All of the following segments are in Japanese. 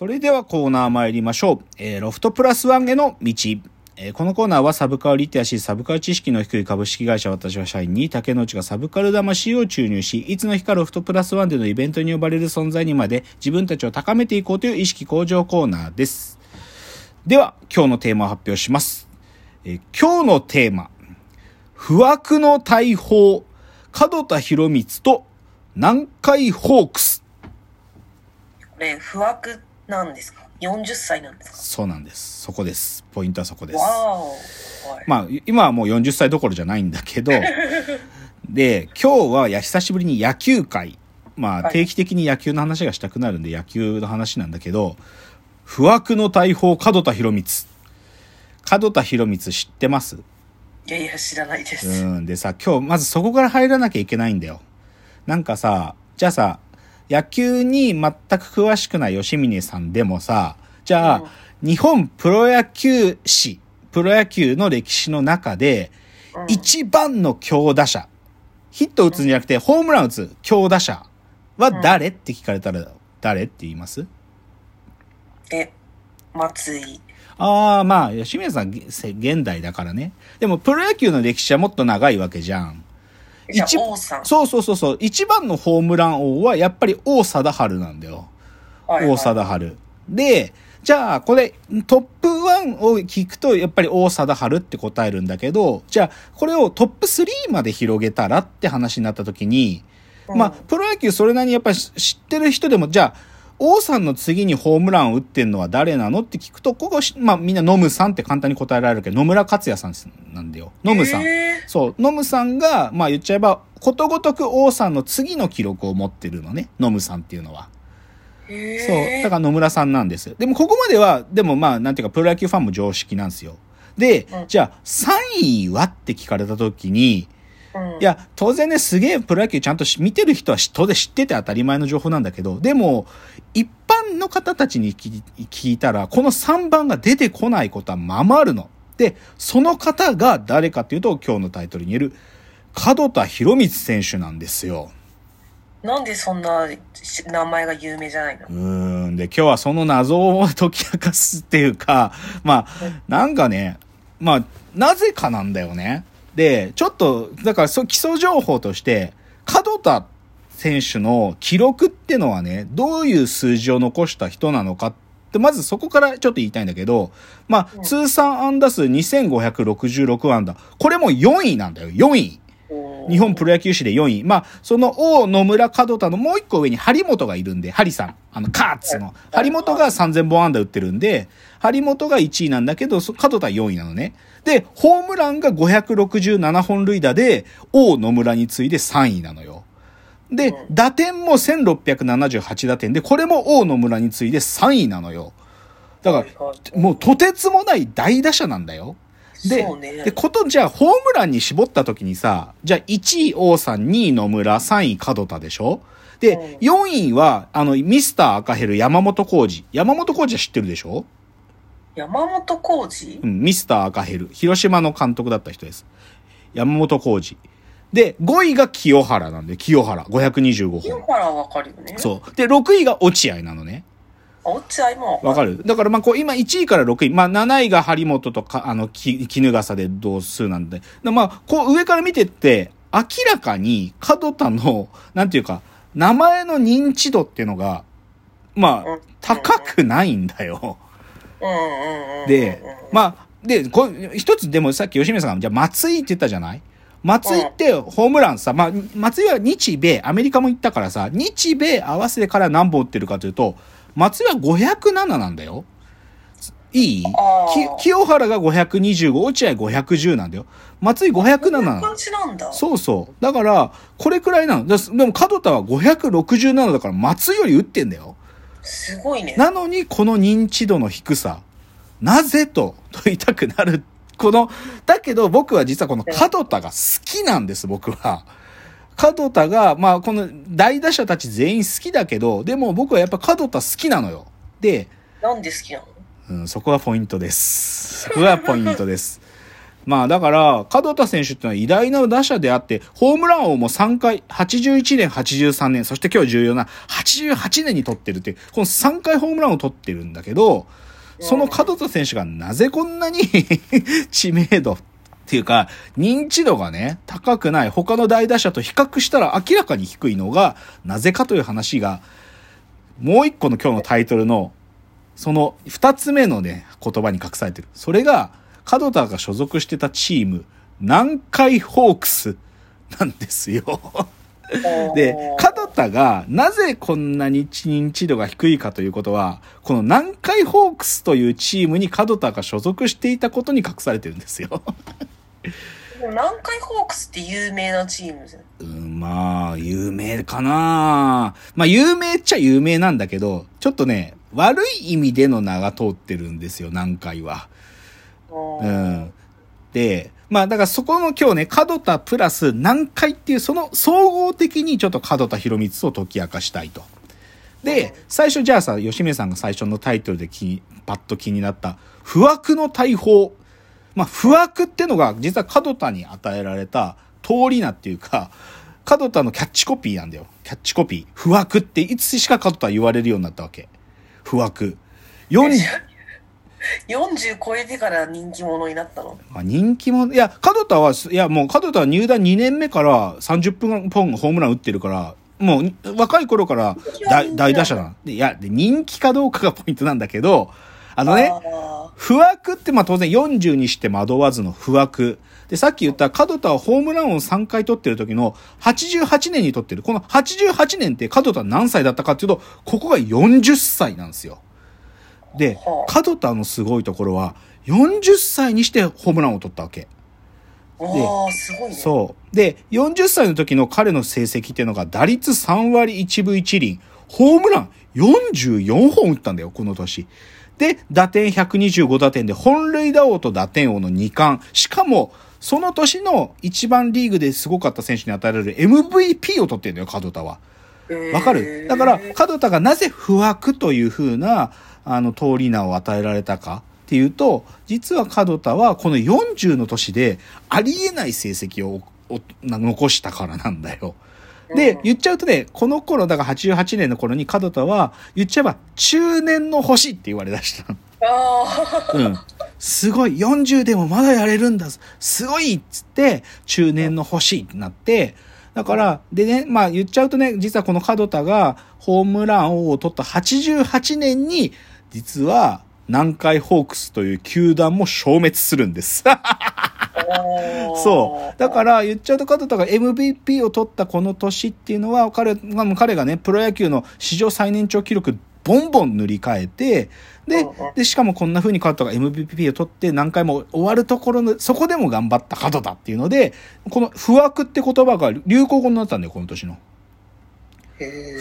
それではコーナー参りましょう。えーロフトプラスワンへの道。えーこのコーナーはサブカルリテラシー、サブカル知識の低い株式会社私は社員に竹之内がサブカル魂を注入し、いつの日かロフトプラスワンでのイベントに呼ばれる存在にまで自分たちを高めていこうという意識向上コーナーです。では、今日のテーマを発表します。えー今日のテーマ。不惑の大砲、門田博光と南海ホークス。これ、不惑なんですか ?40 歳なんですか？そうなんです。そこです。ポイントはそこです。まあ、今はもう40歳どころじゃないんだけど、で、今日はや久しぶりに野球界、まあはい定期的に野球の話がしたくなるんで野球の話なんだけど、不惑の大砲、門田博光。門田博光知ってます？いやいや、知らないです。うん。でさ、今日まずそこから入らなきゃいけないんだよ。なんかさ、じゃあさ、野球に全く詳しくない吉峰さんでもさ、じゃあ、日本プロ野球史、プロ野球の歴史の中で、うん一番の強打者、ヒット打つんじゃなくて、ホームラン打つ強打者は誰、って聞かれたら、誰って言います？え、松井。ああ、まあ、吉宮さん、せ現代だからね。でも、プロ野球の歴史はもっと長いわけじゃん。一あ王さん。そうそうそうそう。一番のホームラン王は、やっぱり王貞治なんだよ。はいはい王貞治。で、じゃあ、これ、トップ1を聞くと、やっぱり王貞治って答えるんだけど、じゃあ、これをトップ3まで広げたらって話になった時に、うんまあ、プロ野球それなりにやっぱり知ってる人でも、じゃあ、王さんの次にホームランを打ってんのは誰なのって聞くと、ここし、まあみんなノムさんって簡単に答えられるけど、野村克也さんなんだよ。ノムさん。へそう、ノムさんが、まあ言っちゃえば、ことごとく王さんの次の記録を持ってるのね。ノムさんっていうのは。ーへーそう。だから野村さんなんです。でもここまでは、でもまあ、なんていうか、プロ野球ファンも常識なんですよ。で、うんじゃあ、3位はって聞かれた時に、うんいや、当然ね、すげえプロ野球ちゃんとし見てる人はし当然知ってて当たり前の情報なんだけど、でも、一般の方たちに聞い聞いたら、この3番が出てこないことはままあるの。で、その方が誰かっていうと、今日のタイトルに言える、門田博光選手なんですよ。なんでそんなし名前が有名じゃないの？うーん。で、今日はその謎を解き明かすっていうか、まあ、なんかね、まあ、なぜかなんだよね。で、ちょっと、だからそう、基礎情報として、門田選手の記録ってのはね、どういう数字を残した人なのかって、まずそこからちょっと言いたいんだけど、まあ、うん通算安打数2566安打。これも4位なんだよ、4位。日本プロ野球史で4位。まあ、その王野村門田のもう一個上に張本がいるんで、ハリさん。あの、カーツの。張本が3000本安打打ってるんで、張本が1位なんだけど、そ門田4位なのね。で、ホームランが567本塁打で、王野村に次いで3位なのよ。でうん、打点も1678打点で、これも王野村に次いで3位なのよ。だから、もうとてつもない大打者なんだよ。でね、で、こと、じゃあ、ホームランに絞った時にさ、じゃあ、1位王さん、2位野村、3位門田でしょ？で、4位は、あの、ミスター赤ヘル、山本浩二。山本浩二は知ってるでしょ？山本浩二？うん、ミスター赤ヘル。広島の監督だった人です。山本浩二。で、5位が清原なんで、清原、525本。清原はわかるよね。う。そう。で、6位が落合なのね。わかる。だからまあこう今1位から6位、まあ7位が張本とか、あの、き絹笠で同数なんで。でまあこう上から見てって、明らかに門田の、なんていうか、名前の認知度っていうのが、まあうん、高くないんだよ。で、まあ、で、こう一つでもさっき吉見さんが、じゃあ松井って言ったじゃない？松井ってホームランさ、まあ、松井は日米、アメリカも行ったからさ、日米合わせてから何本打ってるかというと、松井は507なんだよ。いい？清原が525、落合510なんだよ。松井507なな感。じなんだ。そうそう。だから、これくらいなの。だでも、門田は567だから松井より打ってんだよ。すごいね。なのに、この認知度の低さ。なぜと 問いたくなる。この、だけど僕は実はこの門田が好きなんです、僕は。門田が、まあこの大打者たち全員好きだけど、でも僕はやっぱ門田好きなのよ。で、なんで好きなの？うん、そこがポイントです。そこがポイントです。まあだから、門田選手ってのは偉大な打者であって、ホームラン王も3回、81年、83年、そして今日重要な88年に取ってるっていう、この3回ホームランを取ってるんだけど、その門田選手がなぜこんなに 知名度っていうか、認知度がね、高くない他の大打者と比較したら明らかに低いのが、なぜかという話が、もう一個の今日のタイトルの、その二つ目のね、言葉に隠されてる。それが、門田が所属してたチーム、南海ホークスなんですよ。で、門田がなぜこんなに認知度が低いかということは、この南海ホークスというチームに門田が所属していたことに隠されてるんですよ。南海ホークスって有名なチームじゃん。うん、まあ、有名かなまあ、有名っちゃ有名なんだけど、ちょっとね、悪い意味での名が通ってるんですよ、南海は。ううんん。で、まあだからそこの今日ね、門田プラス南海っていうその総合的にちょっと門田博光を解き明かしたいと。で、最初じゃあさ、吉見さんが最初のタイトルで気パッと気になった、不惑の大砲。まあ不惑ってのが実は門田に与えられた通りなっていうか、門田のキャッチコピーなんだよ。キャッチコピー。不惑っていつしか門田は言われるようになったわけ。不惑。40 40超えてから人気者になったの？まあ、人気も、いや、門田は、いや、もう門田は入団2年目から30分本ホームラン打ってるから、もう若い頃から大大打者なの。でいや、で、人気かどうかがポイントなんだけど、あのね、あ不惑ってまあ当然40にして惑わずの不惑。で、さっき言った門田はホームランを3回取ってる時の88年に取ってる。この88年って門田何歳だったかっていうと、ここが40歳なんですよ。では、門田のすごいところは、40歳にしてホームランを取ったわけ。ーわあ、すごいね。そう。で、40歳の時の彼の成績っていうのが、打率3割1分1厘、ホームラン44本打ったんだよ、この年。で、打点125打点で、本塁打王と打点王の2冠。しかも、その年の一番リーグですごかった選手に与えられる MVP を取ってるんだよ、門田は。わかる？だから、門田がなぜ不惑という風な、あの、通り名を与えられたかっていうと、実は門田はこの40の年でありえない成績をお残したからなんだよ。で、言っちゃうとね、この頃、だから88年の頃に門田は、言っちゃえば中年の星って言われだしたうん。すごい、40でもまだやれるんだ。すごいっつって、中年の星ってなって、だから、でね、まあ言っちゃうとね、実はこの門田がホームラン王を取った88年に、実は南海ホークスという球団も消滅するんです。あ。そう。だから言っちゃうと門田が MVP を取ったこの年っていうのは、彼、まあ彼がね、プロ野球の史上最年長記録、ボンボン塗り替えて、でで、しかもこんな風に門田が MVP を取って何回も終わるところの、そこでも頑張った門田っていうので、この不惑って言葉が流行語になったんだよ、この年の。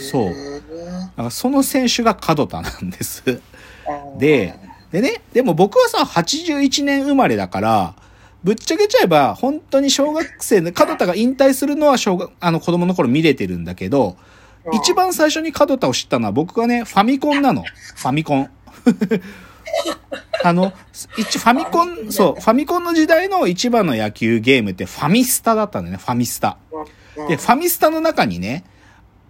そうだからその選手が門田なんです。で、でね、でも僕はさ、81年生まれだから、ぶっちゃけちゃえば、本当に小学生の、門田が引退するのは小学、あの子供の頃見れてるんだけど、うん一番最初に門田を知ったのは僕がね、ファミコンなの。ファミコン。あの、一ファミコン、そう、ファミコンの時代の一番の野球ゲームってファミスタだったんだよね、ファミスタ。うんで、ファミスタの中にね、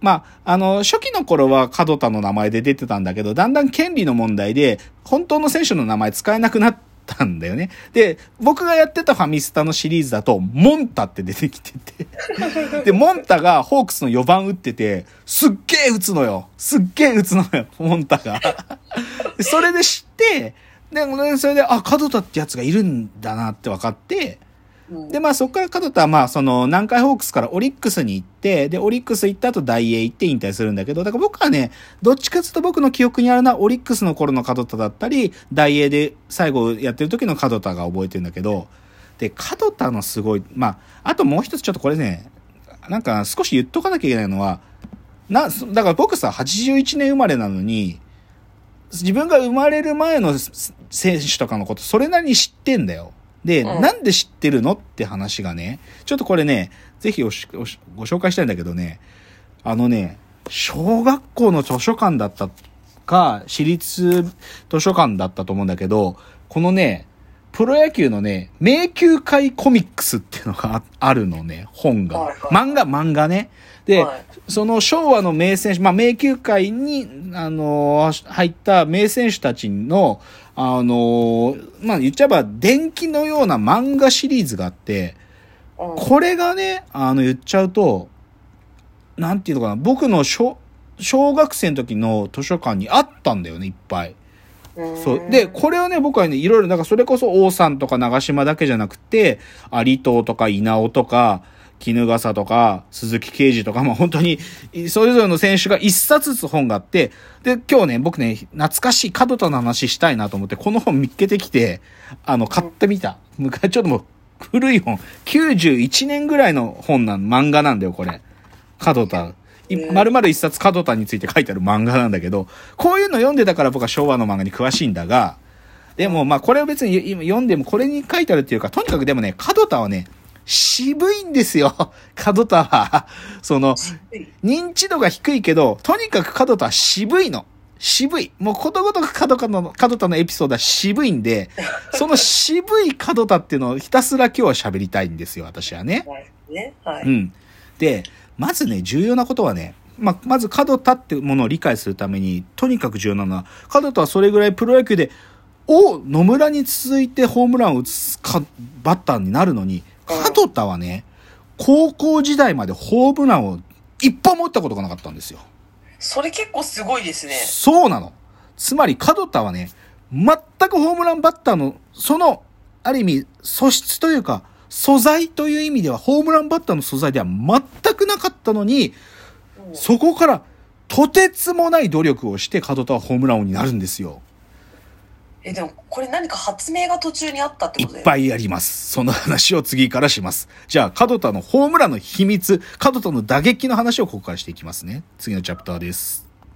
まあ、あの、初期の頃は門田の名前で出てたんだけど、だんだん権利の問題で、本当の選手の名前使えなくなったんだよね。で、僕がやってたファミスタのシリーズだと、モンタって出てきてて。で、モンタがホークスの4番打ってて、すっげえ打つのよ。すっげえ打つのよ、モンタが。でそれで知って、で、それで、あ、門田ってやつがいるんだなって分かって、うんで、まあそこから門田はまあその南海ホークスからオリックスに行って、で、オリックス行った後大英行って引退するんだけど、だから僕はね、どっちかっていうと僕の記憶にあるのはオリックスの頃の門田だったり、大英で最後やってる時の門田が覚えてるんだけど、で、門田のすごい、まあ、あともう一つちょっとこれね、なんか少し言っとかなきゃいけないのは、な、だから僕さ、81年生まれなのに、自分が生まれる前の選手とかのこと、それなりに知ってんだよ。で、うん。なんで知ってるのって話がね、ちょっとこれね、ぜひおしおしご紹介したいんだけどね、あのね、小学校の図書館だったか、私立図書館だったと思うんだけど、このね、プロ野球のね、迷宮会コミックスっていうのがああるのね、本が。はいはい漫画、漫画ね。で、はいその昭和の名選手、まあ、迷宮会に、あのー入った名選手たちの、あのーまあ、言っちゃえば、電気のような漫画シリーズがあって、うんこれがね、あの、言っちゃうと、なんていうのかな、僕の小、小学生の時の図書館にあったんだよね、いっぱい。そう。で、これをね、僕はね、いろいろ、だからそれこそ王さんとか長島だけじゃなくて、有藤とか稲尾とか、絹笠とか、鈴木啓治とか、まあ本当に、それぞれの選手が一冊ずつ本があって、で、今日ね、僕ね、懐かしい角田の話したいなと思って、この本見っけてきて、あの、買ってみた。昔、ちょっともう、古い本。91年ぐらいの本なん、漫画なんだよ、これ。角田。丸々一冊角田について書いてある漫画なんだけど、こういうの読んでたから僕は昭和の漫画に詳しいんだが、でもまあこれを別に今読んでもこれに書いてあるっていうか、とにかくでもね、角田はね、渋いんですよ。角田は。その、認知度が低いけど、とにかく角田は渋いの。渋い。もうことごとく角田の、角田のエピソードは渋いんで、その渋い角田っていうのをひたすら今日は喋りたいんですよ、私はね。はいね。はい。うん。で、まずね、重要なことはね、まあ、まず角田ってものを理解するために、とにかく重要なのは、角田はそれぐらいプロ野球で、お野村に続いてホームランを打つかバッターになるのに、角田はね、高校時代までホームランを一本も打ったことがなかったんですよ。それ結構すごいですね。そうなの。つまり角田はね、全くホームランバッターの、その、ある意味、素質というか、素材という意味では、ホームランバッターの素材では全くなかったのに、うんそこから、とてつもない努力をして、角田はホームラン王になるんですよ。え、でも、これ何か発明が途中にあったっていことでっぱいあります。その話を次からします。じゃあ、角田のホームランの秘密、角田の打撃の話をここからしていきますね。次のチャプターです。